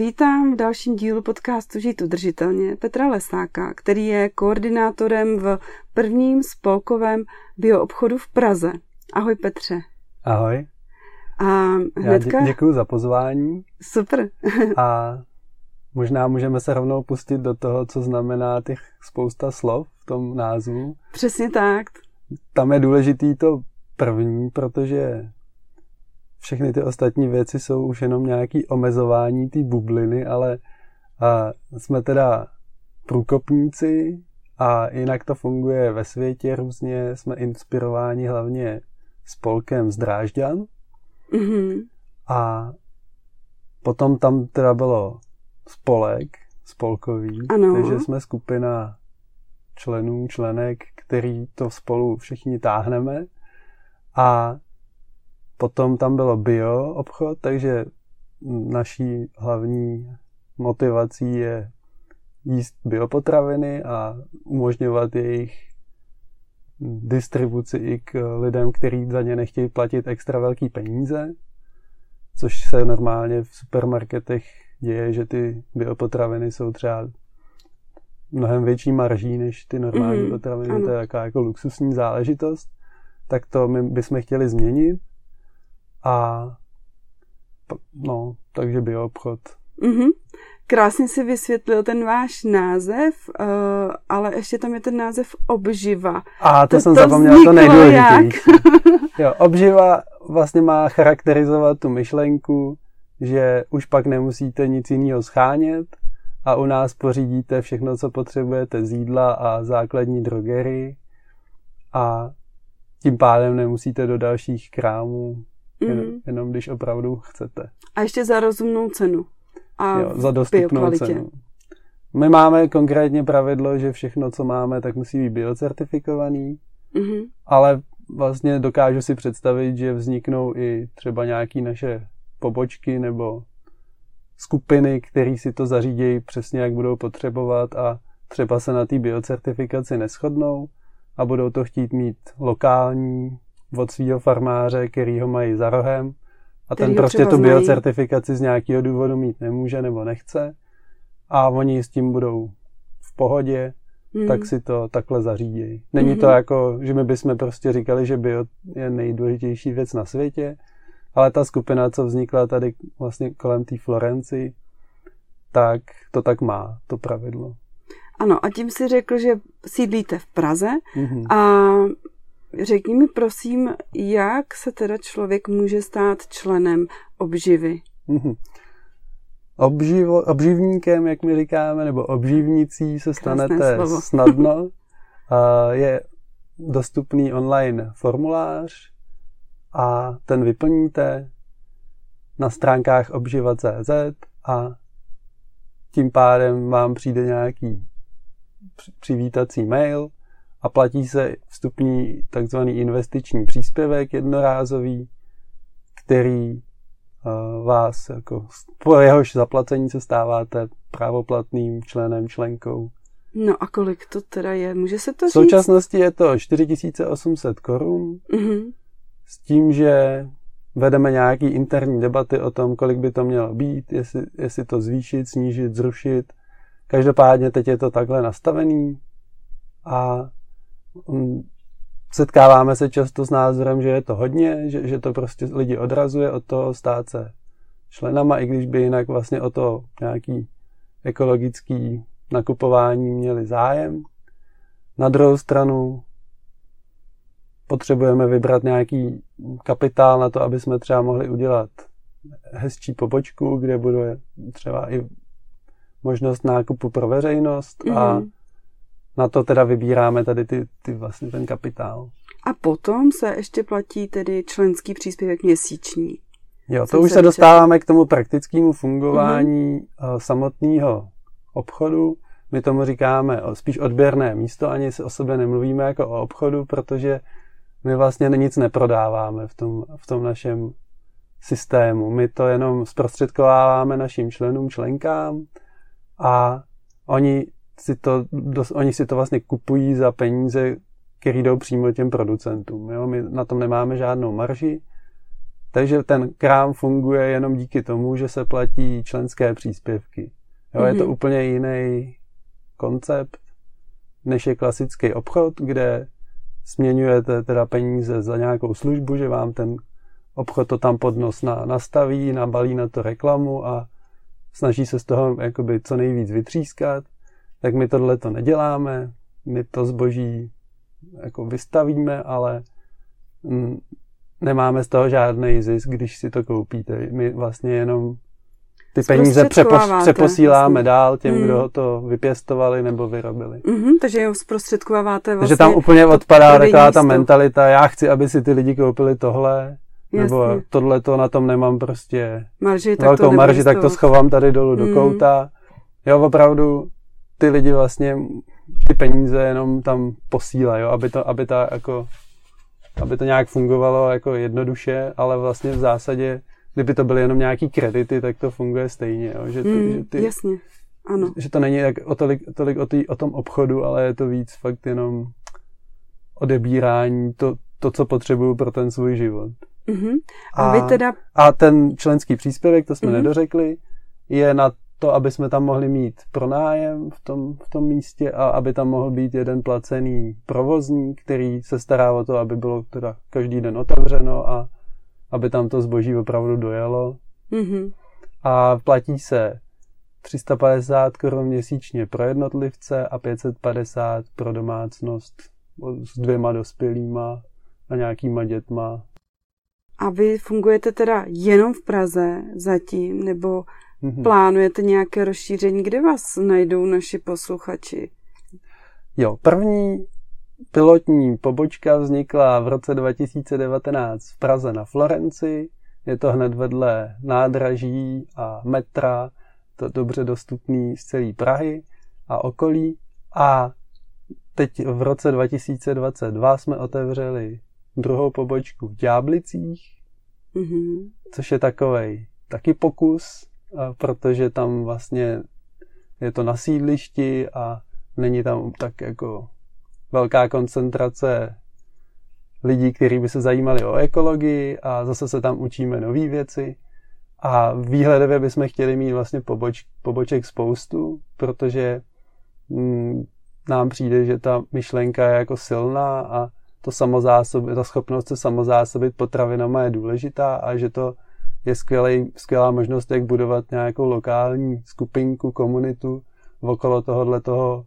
Vítám v dalším dílu podcastu Žít udržitelně Petra Lesáka, který je koordinátorem v prvním spolkovém bioobchodu v Praze. Ahoj Petře. Ahoj. A hnedka... Já dě- děkuji za pozvání. Super. a možná můžeme se rovnou pustit do toho, co znamená těch spousta slov v tom názvu. Přesně tak. Tam je důležitý to první, protože všechny ty ostatní věci jsou už jenom nějaký omezování té bubliny, ale a jsme teda průkopníci a jinak to funguje ve světě různě. Jsme inspirováni hlavně spolkem z Drážďan. Mm-hmm. A potom tam teda bylo spolek, spolkový, ano. takže jsme skupina členů, členek, který to spolu všichni táhneme. A Potom tam bylo bio obchod, takže naší hlavní motivací je jíst biopotraviny a umožňovat jejich distribuci i k lidem, kteří za ně nechtějí platit extra velký peníze, což se normálně v supermarketech děje, že ty biopotraviny jsou třeba mnohem větší marží než ty normální mm, potraviny, ano. to je taková jako luxusní záležitost, tak to my bychom chtěli změnit a no, takže byl obchod. Mm-hmm. Krásně si vysvětlil ten váš název, uh, ale ještě tam je ten název obživa. A to, to jsem to zapomněl, to nejdůležitější. jo, obživa vlastně má charakterizovat tu myšlenku, že už pak nemusíte nic jiného schánět a u nás pořídíte všechno, co potřebujete z jídla a základní drogery a tím pádem nemusíte do dalších krámů mm-hmm. jenom když opravdu chcete. A ještě za rozumnou cenu. A jo, za dostupnou cenu. My máme konkrétně pravidlo, že všechno, co máme, tak musí být biocertifikovaný, mm-hmm. ale vlastně dokážu si představit, že vzniknou i třeba nějaké naše pobočky nebo skupiny, které si to zařídějí přesně, jak budou potřebovat a třeba se na té biocertifikaci neschodnou a budou to chtít mít lokální od svého farmáře, který ho mají za rohem a ten prostě tu biocertifikaci z nějakého důvodu mít nemůže nebo nechce a oni s tím budou v pohodě, mm. tak si to takhle zařídějí. Není mm-hmm. to jako, že my bychom prostě říkali, že bio je nejdůležitější věc na světě, ale ta skupina, co vznikla tady vlastně kolem té Florenci, tak to tak má, to pravidlo. Ano, a tím si řekl, že sídlíte v Praze mm-hmm. a Řekni mi prosím, jak se teda člověk může stát členem obživy? Mm-hmm. Obživo, obživníkem, jak my říkáme, nebo obživnicí se stanete snadno. je dostupný online formulář a ten vyplníte na stránkách obživa.cz a tím pádem vám přijde nějaký přivítací mail a platí se vstupní takzvaný investiční příspěvek jednorázový, který uh, vás jako po jehož zaplacení se stáváte právoplatným členem, členkou. No a kolik to teda je? Může se to říct? V současnosti je to 4800 korun mm-hmm. s tím, že vedeme nějaký interní debaty o tom, kolik by to mělo být, jestli, jestli to zvýšit, snížit, zrušit. Každopádně teď je to takhle nastavený a setkáváme se často s názorem, že je to hodně, že, že to prostě lidi odrazuje od toho stát se členama, i když by jinak vlastně o to nějaký ekologický nakupování měli zájem. Na druhou stranu potřebujeme vybrat nějaký kapitál na to, aby jsme třeba mohli udělat hezčí pobočku, kde bude třeba i možnost nákupu pro veřejnost mm-hmm. a mhm na to teda vybíráme tady ty, ty vlastně ten kapitál. A potom se ještě platí tedy členský příspěvek měsíční. Jo, to už se dostáváme k tomu praktickému fungování uh-huh. samotného obchodu. My tomu říkáme spíš odběrné místo, ani se o sobě nemluvíme jako o obchodu, protože my vlastně nic neprodáváme v tom, v tom našem systému. My to jenom zprostředkováváme našim členům, členkám a oni si to, oni si to vlastně kupují za peníze, které jdou přímo těm producentům. Jo? My na tom nemáme žádnou marži, takže ten krám funguje jenom díky tomu, že se platí členské příspěvky. Jo? Mm-hmm. Je to mhm. úplně jiný koncept, než je klasický obchod, kde směňujete teda peníze za nějakou službu, že vám ten obchod to tam pod nos na, nastaví, nabalí na to reklamu a snaží se z toho jakoby co nejvíc vytřískat, tak my tohle to neděláme, my to zboží jako vystavíme, ale mm, nemáme z toho žádný zisk, když si to koupíte. My vlastně jenom ty peníze přepos, přeposíláme vlastně. dál těm, hmm. kdo to vypěstovali nebo vyrobili. Mm-hmm, takže jo, zprostředkováváte vlastně. Takže tam úplně odpadá taková ta mentalita, já chci, aby si ty lidi koupili tohle, Jasně. nebo tohle to na tom nemám prostě marži, tak velkou to marži, tak to schovám tady dolů mm. do kouta. Jo, opravdu ty lidi vlastně ty peníze jenom tam posílají, aby to, aby ta jako aby to nějak fungovalo jako jednoduše, ale vlastně v zásadě, kdyby to byly jenom nějaký kredity, tak to funguje stejně. Jo? Že, ty, mm, že ty, jasně, ano. Že to není tak o tolik, tolik o, tý, o tom obchodu, ale je to víc fakt jenom odebírání, to, to co potřebuju pro ten svůj život. Mm-hmm. A, a, vy teda... a ten členský příspěvek, to jsme mm-hmm. nedořekli, je na to, aby jsme tam mohli mít pronájem v tom, v tom místě a aby tam mohl být jeden placený provozník, který se stará o to, aby bylo teda každý den otevřeno a aby tam to zboží opravdu dojelo. Mm-hmm. A platí se 350 korun měsíčně pro jednotlivce a 550 pro domácnost s dvěma dospělýma a nějakýma dětma. A vy fungujete teda jenom v Praze zatím, nebo Mm-hmm. Plánujete nějaké rozšíření? Kde vás najdou naši posluchači? Jo, první pilotní pobočka vznikla v roce 2019 v Praze na Florenci. Je to hned vedle nádraží a metra, to dobře dostupný z celé Prahy a okolí. A teď v roce 2022 jsme otevřeli druhou pobočku v Ďáblicích, mm-hmm. což je takový taky pokus protože tam vlastně je to na sídlišti a není tam tak jako velká koncentrace lidí, kteří by se zajímali o ekologii a zase se tam učíme nové věci. A výhledově bychom chtěli mít vlastně poboč, poboček spoustu, protože mm, nám přijde, že ta myšlenka je jako silná a to samozásob, ta schopnost se samozásobit potravinama je důležitá a že to je skvělý, skvělá možnost, jak budovat nějakou lokální skupinku, komunitu okolo tohohle toho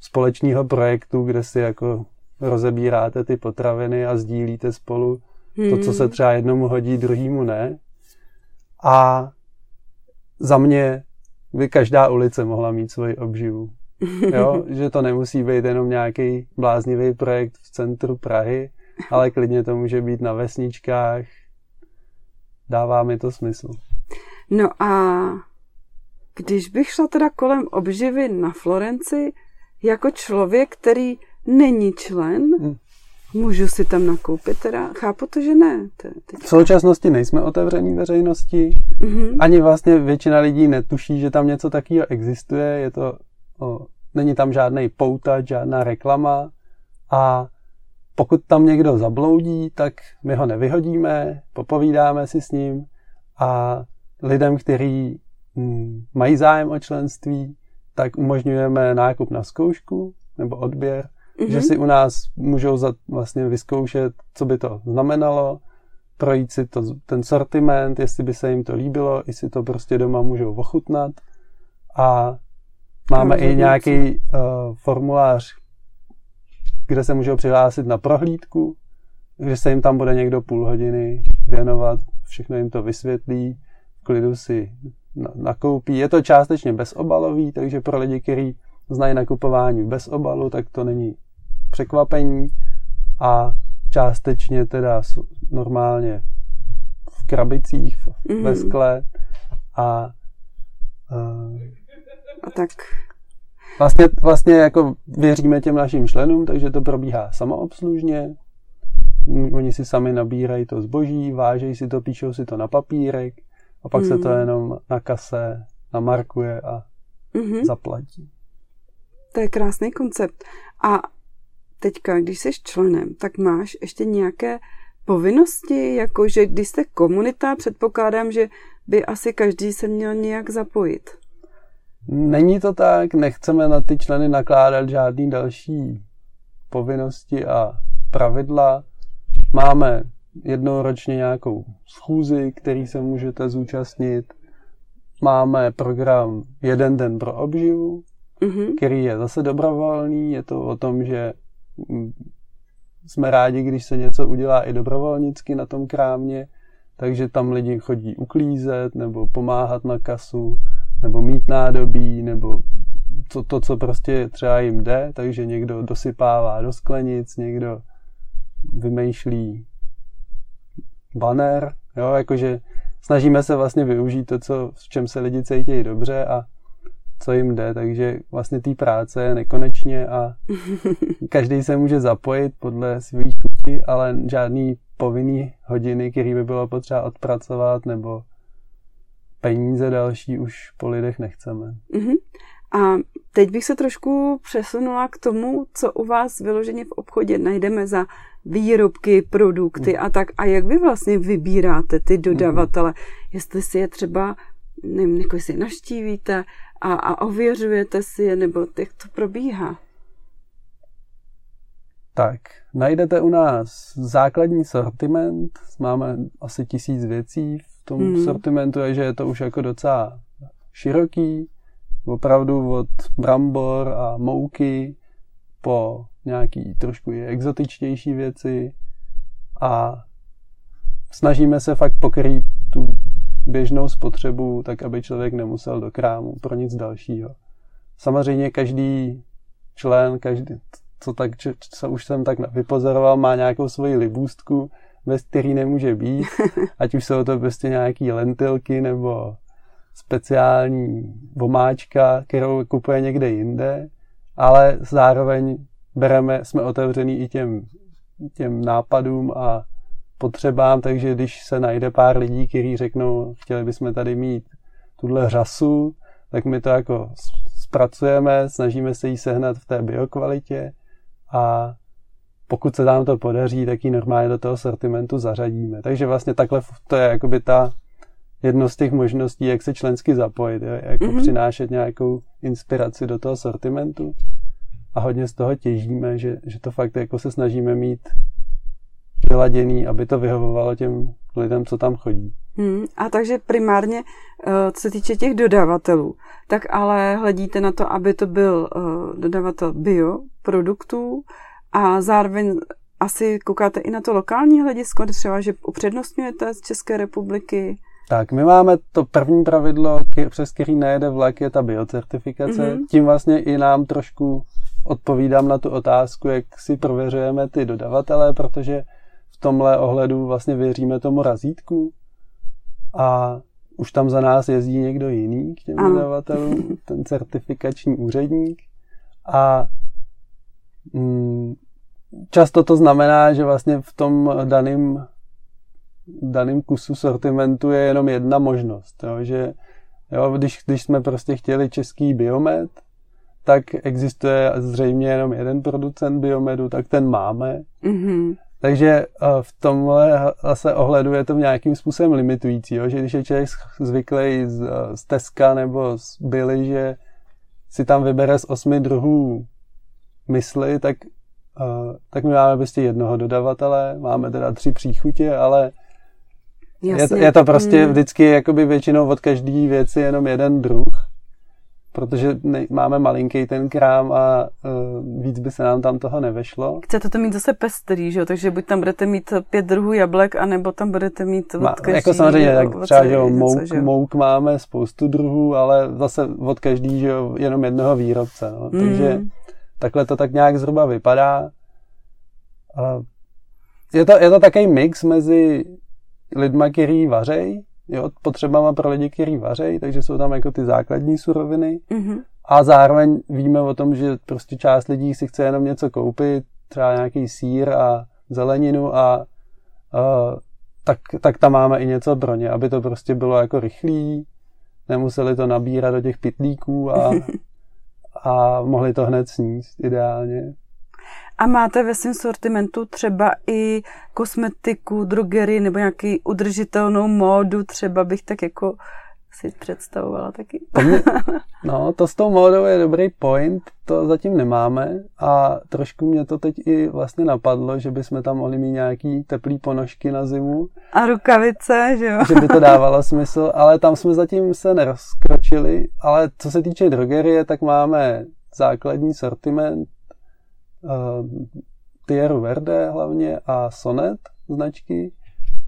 společného projektu, kde si jako rozebíráte ty potraviny a sdílíte spolu hmm. to, co se hmm. třeba jednomu hodí, druhýmu ne. A za mě by každá ulice mohla mít svoji obživu. Jo? že to nemusí být jenom nějaký bláznivý projekt v centru Prahy, ale klidně to může být na vesničkách, dává mi to smysl. No a když bych šla teda kolem obživy na Florenci, jako člověk, který není člen, hmm. můžu si tam nakoupit teda? Chápu to, že ne. V současnosti nejsme otevření veřejnosti. Mm-hmm. Ani vlastně většina lidí netuší, že tam něco takového existuje. Je to, o, není tam žádný pouta, žádná reklama a pokud tam někdo zabloudí, tak my ho nevyhodíme, popovídáme si s ním a lidem, kteří mm, mají zájem o členství, tak umožňujeme nákup na zkoušku nebo odběr, mm-hmm. že si u nás můžou za, vlastně vyzkoušet, co by to znamenalo, projít si to, ten sortiment, jestli by se jim to líbilo, jestli to prostě doma můžou ochutnat a máme i nějaký uh, formulář, kde se můžou přihlásit na prohlídku, kde se jim tam bude někdo půl hodiny věnovat, všechno jim to vysvětlí, v klidu si nakoupí. Je to částečně bezobalový, takže pro lidi, kteří znají nakupování bez obalu, tak to není překvapení. A částečně teda normálně v krabicích, mm-hmm. ve skle a uh, a tak Vlastně, vlastně jako věříme těm našim členům, takže to probíhá samoobslužně. Oni si sami nabírají to zboží, vážejí si to, píšou si to na papírek a pak mm. se to mhm. jenom na kase namarkuje a mm-hmm. zaplatí. To je krásný koncept. A teďka, když jsi členem, tak máš ještě nějaké povinnosti, jako že když jste komunita, předpokládám, že by asi každý se měl nějak zapojit. Není to tak, nechceme na ty členy nakládat žádný další povinnosti a pravidla. Máme jednou ročně nějakou schůzi, který se můžete zúčastnit. Máme program Jeden den pro obživu, mm-hmm. který je zase dobrovolný. Je to o tom, že mm, jsme rádi, když se něco udělá i dobrovolnicky na tom krámě, takže tam lidi chodí uklízet nebo pomáhat na kasu nebo mít nádobí, nebo to, to, co prostě třeba jim jde, takže někdo dosypává do sklenic, někdo vymýšlí banner, jo, jakože snažíme se vlastně využít to, co, v čem se lidi cítí dobře a co jim jde, takže vlastně té práce je nekonečně a každý se může zapojit podle svých chutí, ale žádný povinný hodiny, který by bylo potřeba odpracovat nebo peníze další už po lidech nechceme. Uh-huh. A teď bych se trošku přesunula k tomu, co u vás vyloženě v obchodě najdeme za výrobky, produkty uh-huh. a tak. A jak vy vlastně vybíráte ty dodavatele? Uh-huh. Jestli si je třeba, nevím, jako si je naštívíte a, a ověřujete si je, nebo jak to probíhá? Tak, najdete u nás základní sortiment, máme asi tisíc věcí v tom hmm. sortimentu, je, že je to už jako docela široký, opravdu od brambor a mouky po nějaký trošku i exotičtější věci a snažíme se fakt pokrýt tu běžnou spotřebu, tak aby člověk nemusel do krámu pro nic dalšího. Samozřejmě každý člen, každý, co, tak, co už jsem tak vypozoroval, má nějakou svoji libůstku, bez který nemůže být, ať už jsou to prostě nějaký lentilky nebo speciální vomáčka, kterou kupuje někde jinde, ale zároveň bereme, jsme otevřený i těm, těm nápadům a potřebám, takže když se najde pár lidí, kteří řeknou, chtěli bychom tady mít tuhle řasu, tak my to jako zpracujeme, snažíme se jí sehnat v té biokvalitě a pokud se nám to podaří, tak ji normálně do toho sortimentu zařadíme. Takže vlastně takhle to je jakoby ta jedno z těch možností, jak se člensky zapojit, jo? jako mm-hmm. přinášet nějakou inspiraci do toho sortimentu a hodně z toho těžíme, že, že to fakt jako se snažíme mít vyladěný, aby to vyhovovalo těm lidem, co tam chodí. Hmm, a takže primárně, eh, co se týče těch dodavatelů, tak ale hledíte na to, aby to byl eh, dodavatel bio produktů, a zároveň asi koukáte i na to lokální hledisko, třeba, že upřednostňujete z České republiky. Tak, my máme to první pravidlo, přes který nejede vlak, je ta biocertifikace. Mm-hmm. Tím vlastně i nám trošku odpovídám na tu otázku, jak si prověřujeme ty dodavatele, protože v tomhle ohledu vlastně věříme tomu razítku a už tam za nás jezdí někdo jiný k těm ano. dodavatelům, ten certifikační úředník a často to znamená, že vlastně v tom daném daným kusu sortimentu je jenom jedna možnost. Jo? Že jo, když, když jsme prostě chtěli český biomed, tak existuje zřejmě jenom jeden producent biomedu, tak ten máme. Mm-hmm. Takže eh, v tomhle zase ohledu je to nějakým způsobem limitující, jo? že když je člověk zvyklý z, eh, z Teska nebo z Billy, že si tam vybere z osmi druhů mysli, tak, uh, tak my máme prostě jednoho dodavatele, máme teda tři příchutě, ale je to, je to prostě hmm. vždycky jakoby většinou od každé věci jenom jeden druh, protože ne, máme malinký ten krám a uh, víc by se nám tam toho nevešlo. Chcete to mít zase pestrý, že jo? Takže buď tam budete mít pět druhů jablek, anebo tam budete mít od každý, Jako samozřejmě, tak třeba, že jo, mouk, že jo? mouk máme spoustu druhů, ale zase od každý, že jo, jenom jednoho výrobce, no. Takže hmm takhle to tak nějak zhruba vypadá. A je to, je to takový mix mezi lidma, který vařej, jo, potřebama pro lidi, který vařej, takže jsou tam jako ty základní suroviny. Mm-hmm. A zároveň víme o tom, že prostě část lidí si chce jenom něco koupit, třeba nějaký sír a zeleninu a uh, tak, tak tam máme i něco pro ně, aby to prostě bylo jako rychlý, nemuseli to nabírat do těch pitlíků a, a mohli to hned sníst ideálně. A máte ve svém sortimentu třeba i kosmetiku, drogery nebo nějaký udržitelnou módu, třeba bych tak jako si představovala taky. To mě, no, to s tou módou je dobrý point, to zatím nemáme a trošku mě to teď i vlastně napadlo, že bychom tam mohli mít nějaký teplý ponožky na zimu. A rukavice, že jo? Že by to dávalo smysl, ale tam jsme zatím se nerozkročili, ale co se týče drogerie, tak máme základní sortiment uh, Tieru Verde hlavně a Sonet značky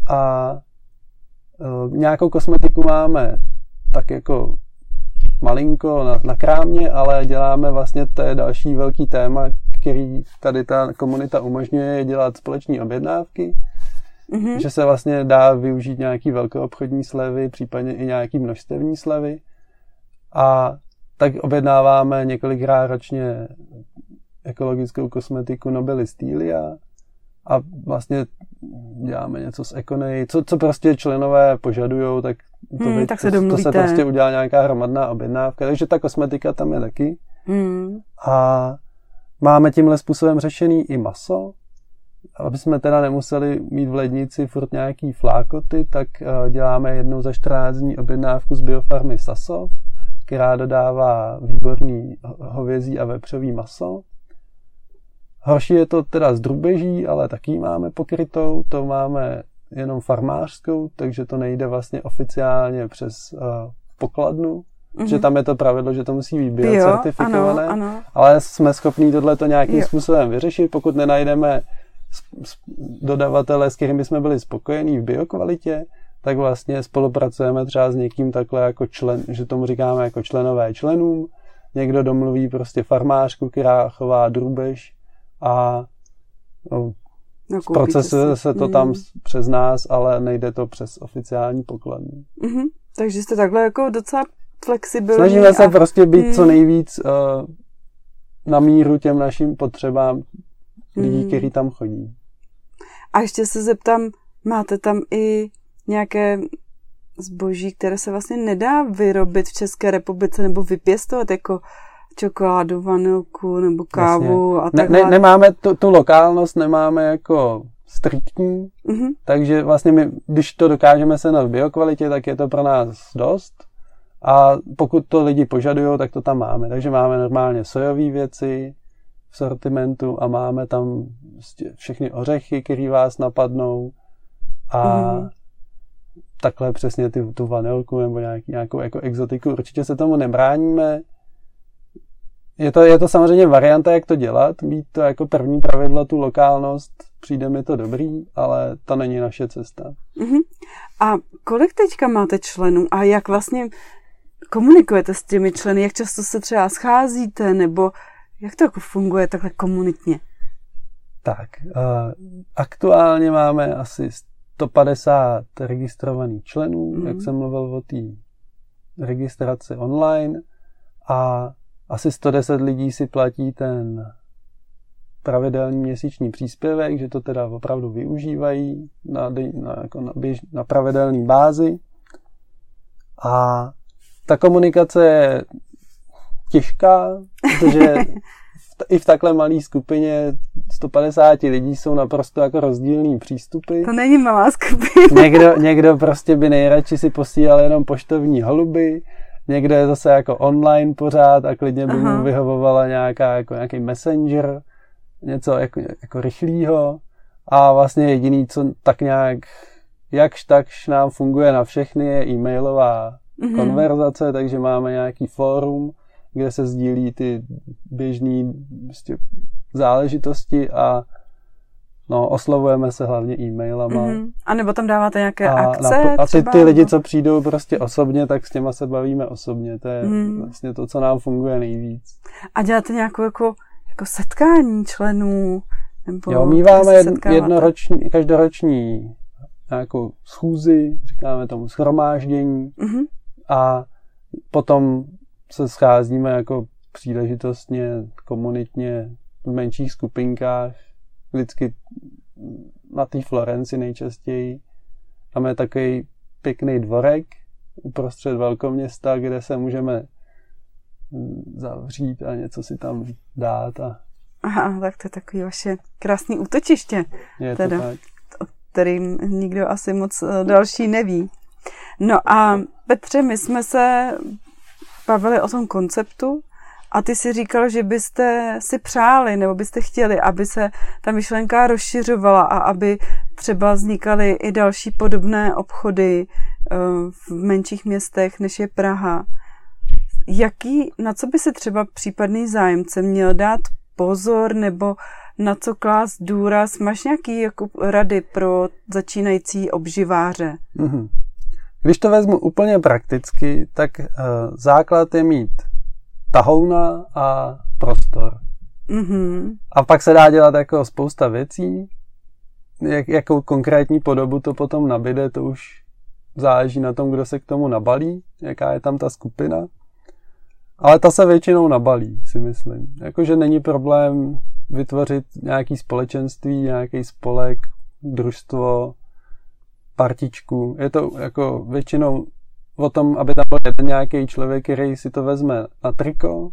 a uh, nějakou kosmetiku máme tak jako malinko na, na krámě, ale děláme vlastně, to je další velký téma, který tady ta komunita umožňuje, je dělat společní objednávky, mm-hmm. že se vlastně dá využít nějaký velkoobchodní slevy, případně i nějaký množstevní slevy. A tak objednáváme několikrát ročně ekologickou kosmetiku Nobili Stylia a vlastně děláme něco s Econej, co, co prostě členové požadují, tak to, hmm, tak se to, to se prostě udělá nějaká hromadná objednávka, takže ta kosmetika tam je taky. Hmm. A máme tímhle způsobem řešený i maso, aby jsme teda nemuseli mít v lednici furt nějaký flákoty, tak uh, děláme jednou za 14 dní objednávku z biofarmy Saso, která dodává výborný hovězí a vepřový maso. Horší je to teda z drubeží, ale taky máme pokrytou, to máme jenom farmářskou, takže to nejde vlastně oficiálně přes uh, pokladnu, mm-hmm. že tam je to pravidlo, že to musí být biocertifikované, ano, ano. ale jsme schopní tohle nějakým jo. způsobem vyřešit, pokud nenajdeme dodavatele, s kterými jsme byli spokojení v biokvalitě, tak vlastně spolupracujeme třeba s někým takhle jako člen, že tomu říkáme jako členové členům, někdo domluví prostě farmářku, která chová drubež a No, procesuje se to tam mm. přes nás, ale nejde to přes oficiální pokladnu. Mm-hmm. Takže jste takhle jako docela flexibilní. Snažíme a... se prostě být mm. co nejvíc uh, na míru těm našim potřebám lidí, mm. kteří tam chodí. A ještě se zeptám, máte tam i nějaké zboží, které se vlastně nedá vyrobit v České republice nebo vypěstovat jako čokoládu, vanilku nebo kávu Jasně. a tak ne, ne, Nemáme tu, tu lokálnost, nemáme jako striktní, mm-hmm. takže vlastně my, když to dokážeme se na biokvalitě, tak je to pro nás dost a pokud to lidi požadují, tak to tam máme. Takže máme normálně sojové věci v sortimentu a máme tam prostě všechny ořechy, které vás napadnou a mm. takhle přesně ty, tu vanilku nebo nějaký, nějakou jako exotiku. Určitě se tomu nebráníme, je to, je to samozřejmě varianta, jak to dělat, mít to jako první pravidlo, tu lokálnost, přijde mi to dobrý, ale to není naše cesta. Uh-huh. A kolik teďka máte členů a jak vlastně komunikujete s těmi členy, jak často se třeba scházíte, nebo jak to jako funguje takhle komunitně? Tak, uh, aktuálně máme asi 150 registrovaných členů, uh-huh. jak jsem mluvil o té registraci online a asi 110 lidí si platí ten pravidelný měsíční příspěvek, že to teda opravdu využívají na, na, jako na, běž, na pravidelné bázi. A ta komunikace je těžká, protože i v takhle malé skupině 150 lidí jsou naprosto jako rozdílný přístupy. To není malá skupina. Někdo, někdo prostě by nejradši si posílal jenom poštovní holuby, někde je zase jako online pořád a klidně by Aha. mu vyhovovala nějaká, jako nějaký messenger, něco jako, jako rychlýho a vlastně jediný, co tak nějak jakž takž nám funguje na všechny, je e-mailová mm-hmm. konverzace, takže máme nějaký fórum, kde se sdílí ty běžné prostě záležitosti a No, oslovujeme se hlavně e-mailama. Mm-hmm. A nebo tam dáváte nějaké a akce na, A ty, ty lidi, co přijdou prostě osobně, tak s těma se bavíme osobně. To je mm. vlastně to, co nám funguje nejvíc. A děláte nějakou jako, jako setkání členů, Nebo jo, míváme jednoroční, každoroční nějakou schůzi, říkáme tomu schromáždění mm-hmm. a potom se scházíme jako příležitostně, komunitně v menších skupinkách, vždycky na té Florenci nejčastěji. Máme takový pěkný dvorek uprostřed velkoměsta, kde se můžeme zavřít a něco si tam dát. A... Aha, tak to je takový vaše krásný útočiště. Je teda, to tak. O kterým nikdo asi moc eh, další neví. No a Petře, my jsme se bavili o tom konceptu a ty si říkal, že byste si přáli nebo byste chtěli, aby se ta myšlenka rozšiřovala a aby třeba vznikaly i další podobné obchody eh, v menších městech, než je Praha. Jaký, na co by se třeba případný zájemce měl dát pozor nebo na co klást důraz? Máš nějaký jako rady pro začínající obživáře? Mm-hmm. Když to vezmu úplně prakticky, tak uh, základ je mít tahouna a prostor. Mm-hmm. A pak se dá dělat jako spousta věcí. Jak, jakou konkrétní podobu to potom nabide, to už záleží na tom, kdo se k tomu nabalí, jaká je tam ta skupina. Ale ta se většinou nabalí, si myslím. Jakože není problém vytvořit nějaký společenství, nějaký spolek, družstvo, partičku. Je to jako většinou o tom, aby tam byl jeden nějaký člověk, který si to vezme na triko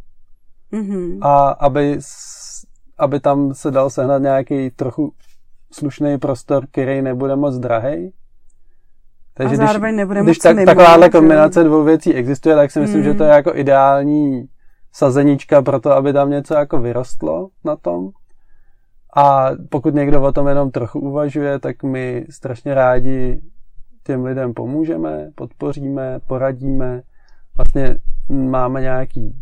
mm-hmm. a aby, aby tam se dal sehnat nějaký trochu slušný prostor, který nebude moc drahý. Takže a zároveň když, nebude když tak, takováhle kombinace dvou věcí existuje, tak si myslím, mm. že to je jako ideální sazenička pro to, aby tam něco jako vyrostlo na tom. A pokud někdo o tom jenom trochu uvažuje, tak my strašně rádi těm lidem pomůžeme, podpoříme, poradíme. Vlastně máme nějaký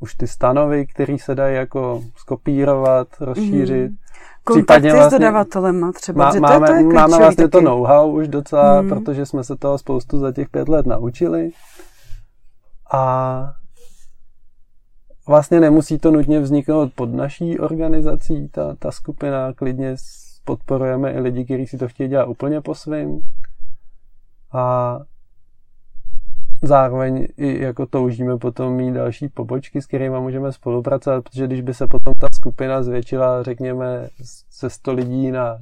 už ty stanovy, které se dají jako skopírovat, rozšířit. Mm. Kontakty vlastně, s dodavatelem třeba. Má, máme, to je máme vlastně taky. to know-how už docela, mm. protože jsme se toho spoustu za těch pět let naučili. A vlastně nemusí to nutně vzniknout pod naší organizací, ta, ta skupina, klidně podporujeme i lidi, kteří si to chtějí dělat úplně po svým a zároveň i jako toužíme potom mít další pobočky, s kterými můžeme spolupracovat, protože když by se potom ta skupina zvětšila, řekněme, ze 100 lidí na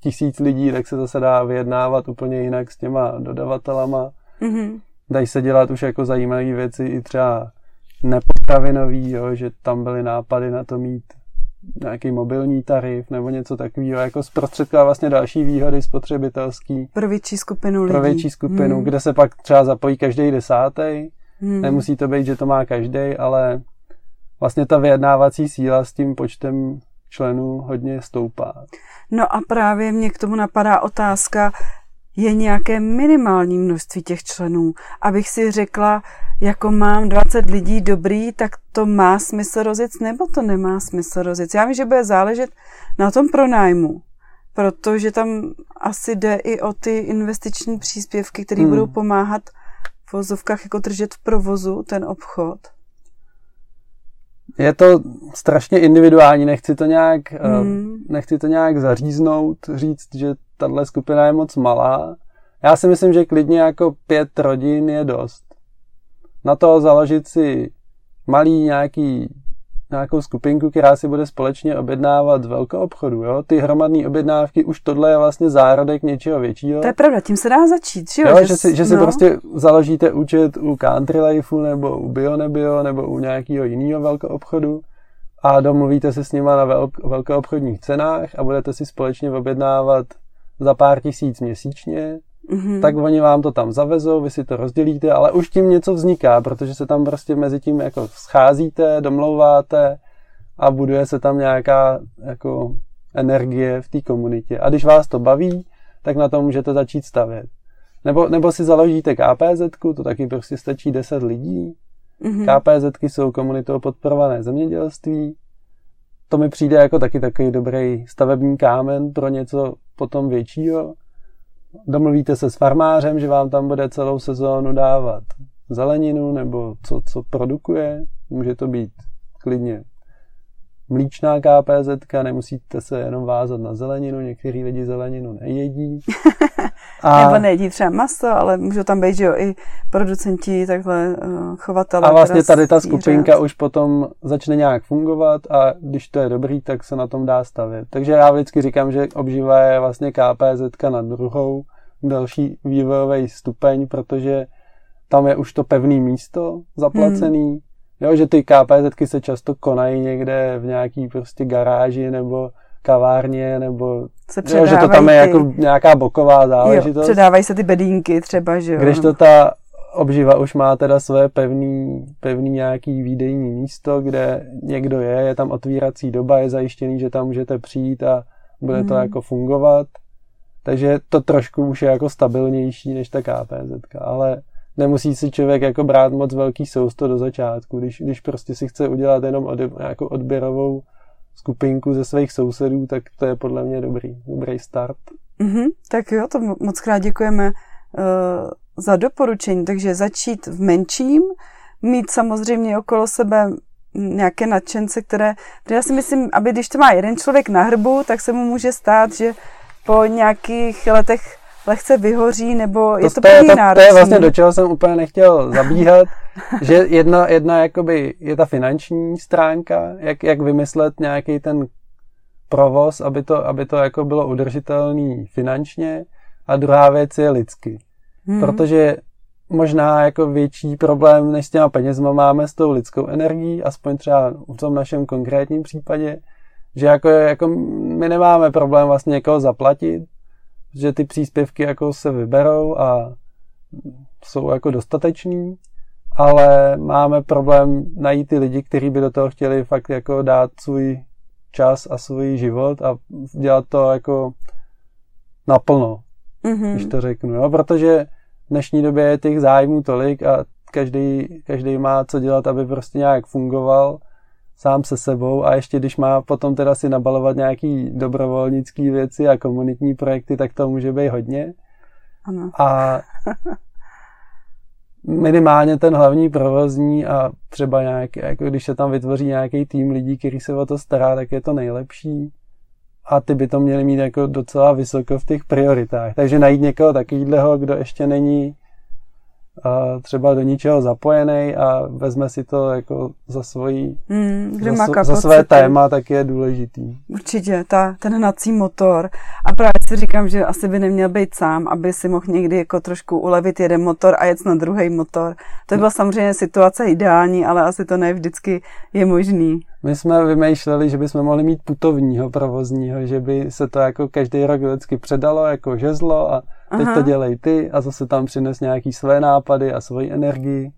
tisíc lidí, tak se zase dá vyjednávat úplně jinak s těma dodavatelama. Mm-hmm. Dají se dělat už jako zajímavé věci i třeba nepotravinový, jo, že tam byly nápady na to mít nějaký mobilní tarif nebo něco takového, jako zprostředká vlastně další výhody spotřebitelský. Pro větší skupinu lidí. Pro větší skupinu, hmm. kde se pak třeba zapojí každý desátý. Hmm. Nemusí to být, že to má každý, ale vlastně ta vyjednávací síla s tím počtem členů hodně stoupá. No a právě mě k tomu napadá otázka, je nějaké minimální množství těch členů, abych si řekla, jako mám 20 lidí dobrý, tak to má smysl rozjet, nebo to nemá smysl rozjet. Já vím, že bude záležet na tom pronájmu, protože tam asi jde i o ty investiční příspěvky, které hmm. budou pomáhat v vozovkách jako držet v provozu ten obchod. Je to strašně individuální, nechci to nějak, eh, hmm. nechci to nějak zaříznout, říct, že tahle skupina je moc malá. Já si myslím, že klidně jako pět rodin je dost. Na to založit si malý nějaký nějakou skupinku, která si bude společně objednávat velkou obchodu. Jo? Ty hromadné objednávky, už tohle je vlastně zárodek něčeho většího. To je pravda, tím se dá začít, že jo? jo že, si, že si no. prostě založíte účet u Country Lifeu nebo u Bio Nebio nebo u nějakého jiného velkou obchodu a domluvíte se s nima na velk, obchodních cenách a budete si společně objednávat za pár tisíc měsíčně, mm-hmm. tak oni vám to tam zavezou, vy si to rozdělíte, ale už tím něco vzniká, protože se tam prostě mezi tím jako scházíte, domlouváte a buduje se tam nějaká jako energie v té komunitě. A když vás to baví, tak na to můžete začít stavět. Nebo, nebo si založíte KPZ, to taky prostě stačí 10 lidí. Mm-hmm. KPZ jsou komunitou podporované zemědělství. To mi přijde jako taky takový dobrý stavební kámen pro něco potom většího. Domluvíte se s farmářem, že vám tam bude celou sezónu dávat zeleninu nebo co, co produkuje. Může to být klidně mlíčná KPZ, nemusíte se jenom vázat na zeleninu, některý lidi zeleninu nejedí. A... Nebo nejedí třeba maso, ale můžou tam být, že jo, i producenti, takhle uh, chovatelé. A vlastně tady ta skupinka už potom začne nějak fungovat a když to je dobrý, tak se na tom dá stavět. Takže já vždycky říkám, že obživa je vlastně KPZ na druhou, další vývojový stupeň, protože tam je už to pevný místo zaplacený, hmm Jo, že ty KPZky se často konají někde v nějaký prostě garáži nebo kavárně, nebo se jo, že to tam je ty... jako nějaká boková záležitost. Jo, předávají se ty bedínky třeba, že jo. Když to ta obživa už má teda své pevný, pevný nějaký výdejní místo, kde někdo je, je tam otvírací doba, je zajištěný, že tam můžete přijít a bude mm. to mhm. jako fungovat. Takže to trošku už je jako stabilnější než ta KPZ, ale nemusí si člověk jako brát moc velký sousto do začátku, když, když prostě si chce udělat jenom od, jako odběrovou skupinku ze svých sousedů, tak to je podle mě dobrý, dobrý start. Mm-hmm, tak jo, to moc krát děkujeme uh, za doporučení, takže začít v menším, mít samozřejmě okolo sebe nějaké nadšence, které, které já si myslím, aby když to má jeden člověk na hrbu, tak se mu může stát, že po nějakých letech lehce vyhoří, nebo to, je to, to je, to, to je vlastně do čeho jsem úplně nechtěl zabíhat, že jedna, jedna jakoby je ta finanční stránka, jak, jak vymyslet nějaký ten provoz, aby to, aby to jako bylo udržitelný finančně a druhá věc je lidsky. Hmm. Protože možná jako větší problém než s těma penězma máme s tou lidskou energií, aspoň třeba v tom našem konkrétním případě, že jako, jako my nemáme problém vlastně někoho zaplatit, že ty příspěvky jako se vyberou a jsou jako dostateční, ale máme problém najít ty lidi, kteří by do toho chtěli fakt jako dát svůj čas a svůj život a dělat to jako naplno, mm-hmm. když to řeknu, jo? protože v dnešní době je těch zájmů tolik a každý, každý má co dělat, aby prostě nějak fungoval sám se sebou a ještě když má potom teda si nabalovat nějaký dobrovolnický věci a komunitní projekty, tak to může být hodně. Ano. A minimálně ten hlavní provozní a třeba nějaký, jako když se tam vytvoří nějaký tým lidí, který se o to stará, tak je to nejlepší. A ty by to měli mít jako docela vysoko v těch prioritách. Takže najít někoho takového, kdo ještě není třeba do ničeho zapojený a vezme si to jako za svojí, hmm, za, za své téma, tak je důležitý. Určitě, ta, ten hnací motor. A právě si říkám, že asi by neměl být sám, aby si mohl někdy jako trošku ulevit jeden motor a jet na druhý motor. To by byla samozřejmě situace ideální, ale asi to ne vždycky je možný. My jsme vymýšleli, že bychom mohli mít putovního provozního, že by se to jako každý rok vždycky předalo jako žezlo a teď Aha. to dělej ty a zase tam přines nějaký své nápady a svoji energii.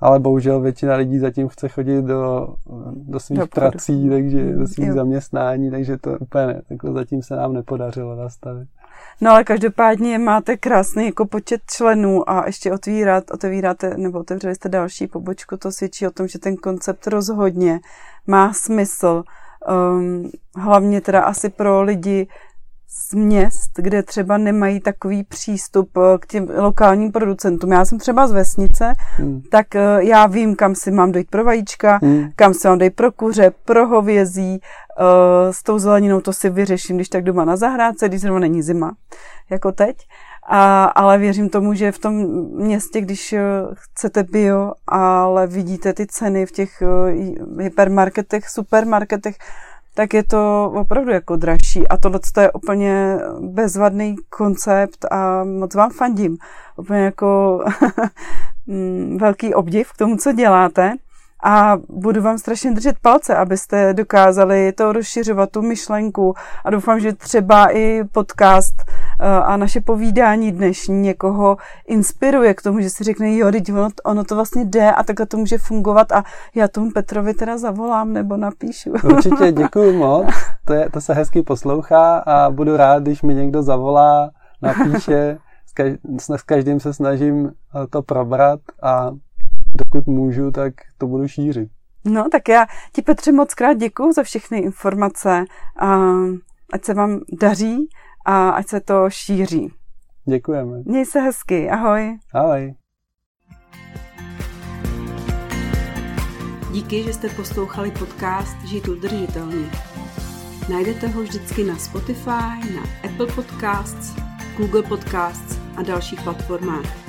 Ale bohužel většina lidí zatím chce chodit do, do svých do prací, takže do svých jo. zaměstnání, takže to úplně ne, takhle zatím se nám nepodařilo nastavit. No ale každopádně máte krásný jako počet členů a ještě otvírat, otevíráte, nebo otevřeli jste další pobočku, to svědčí o tom, že ten koncept rozhodně má smysl. Um, hlavně teda asi pro lidi, z měst, kde třeba nemají takový přístup eh, k těm lokálním producentům. Já jsem třeba z vesnice, hmm. tak eh, já vím, kam si mám dojít pro vajíčka, hmm. kam si mám dojít pro kuře, pro hovězí, eh, s tou zeleninou to si vyřeším, když tak doma na zahrádce, když zrovna není zima, jako teď. A, ale věřím tomu, že v tom městě, když chcete bio, ale vidíte ty ceny v těch hypermarketech, supermarketech, tak je to opravdu jako dražší. A tohle je úplně bezvadný koncept a moc vám fandím. Úplně jako mm, velký obdiv k tomu, co děláte a budu vám strašně držet palce, abyste dokázali to rozšiřovat, tu myšlenku. A doufám, že třeba i podcast eh, a naše povídání dnešní někoho inspiruje k tomu, že si řekne, jo, teď ono, ono to vlastně jde a takhle to může fungovat a já tomu Petrovi teda zavolám nebo napíšu. Určitě děkuji moc, to, je, to se hezky poslouchá a budu rád, když mi někdo zavolá, napíše, s každým se snažím to probrat a dokud můžu, tak to budu šířit. No, tak já ti Petře moc krát děkuju za všechny informace a ať se vám daří a ať se to šíří. Děkujeme. Měj se hezky, ahoj. Ahoj. Díky, že jste poslouchali podcast Žít udržitelně. Najdete ho vždycky na Spotify, na Apple Podcasts, Google Podcasts a dalších platformách.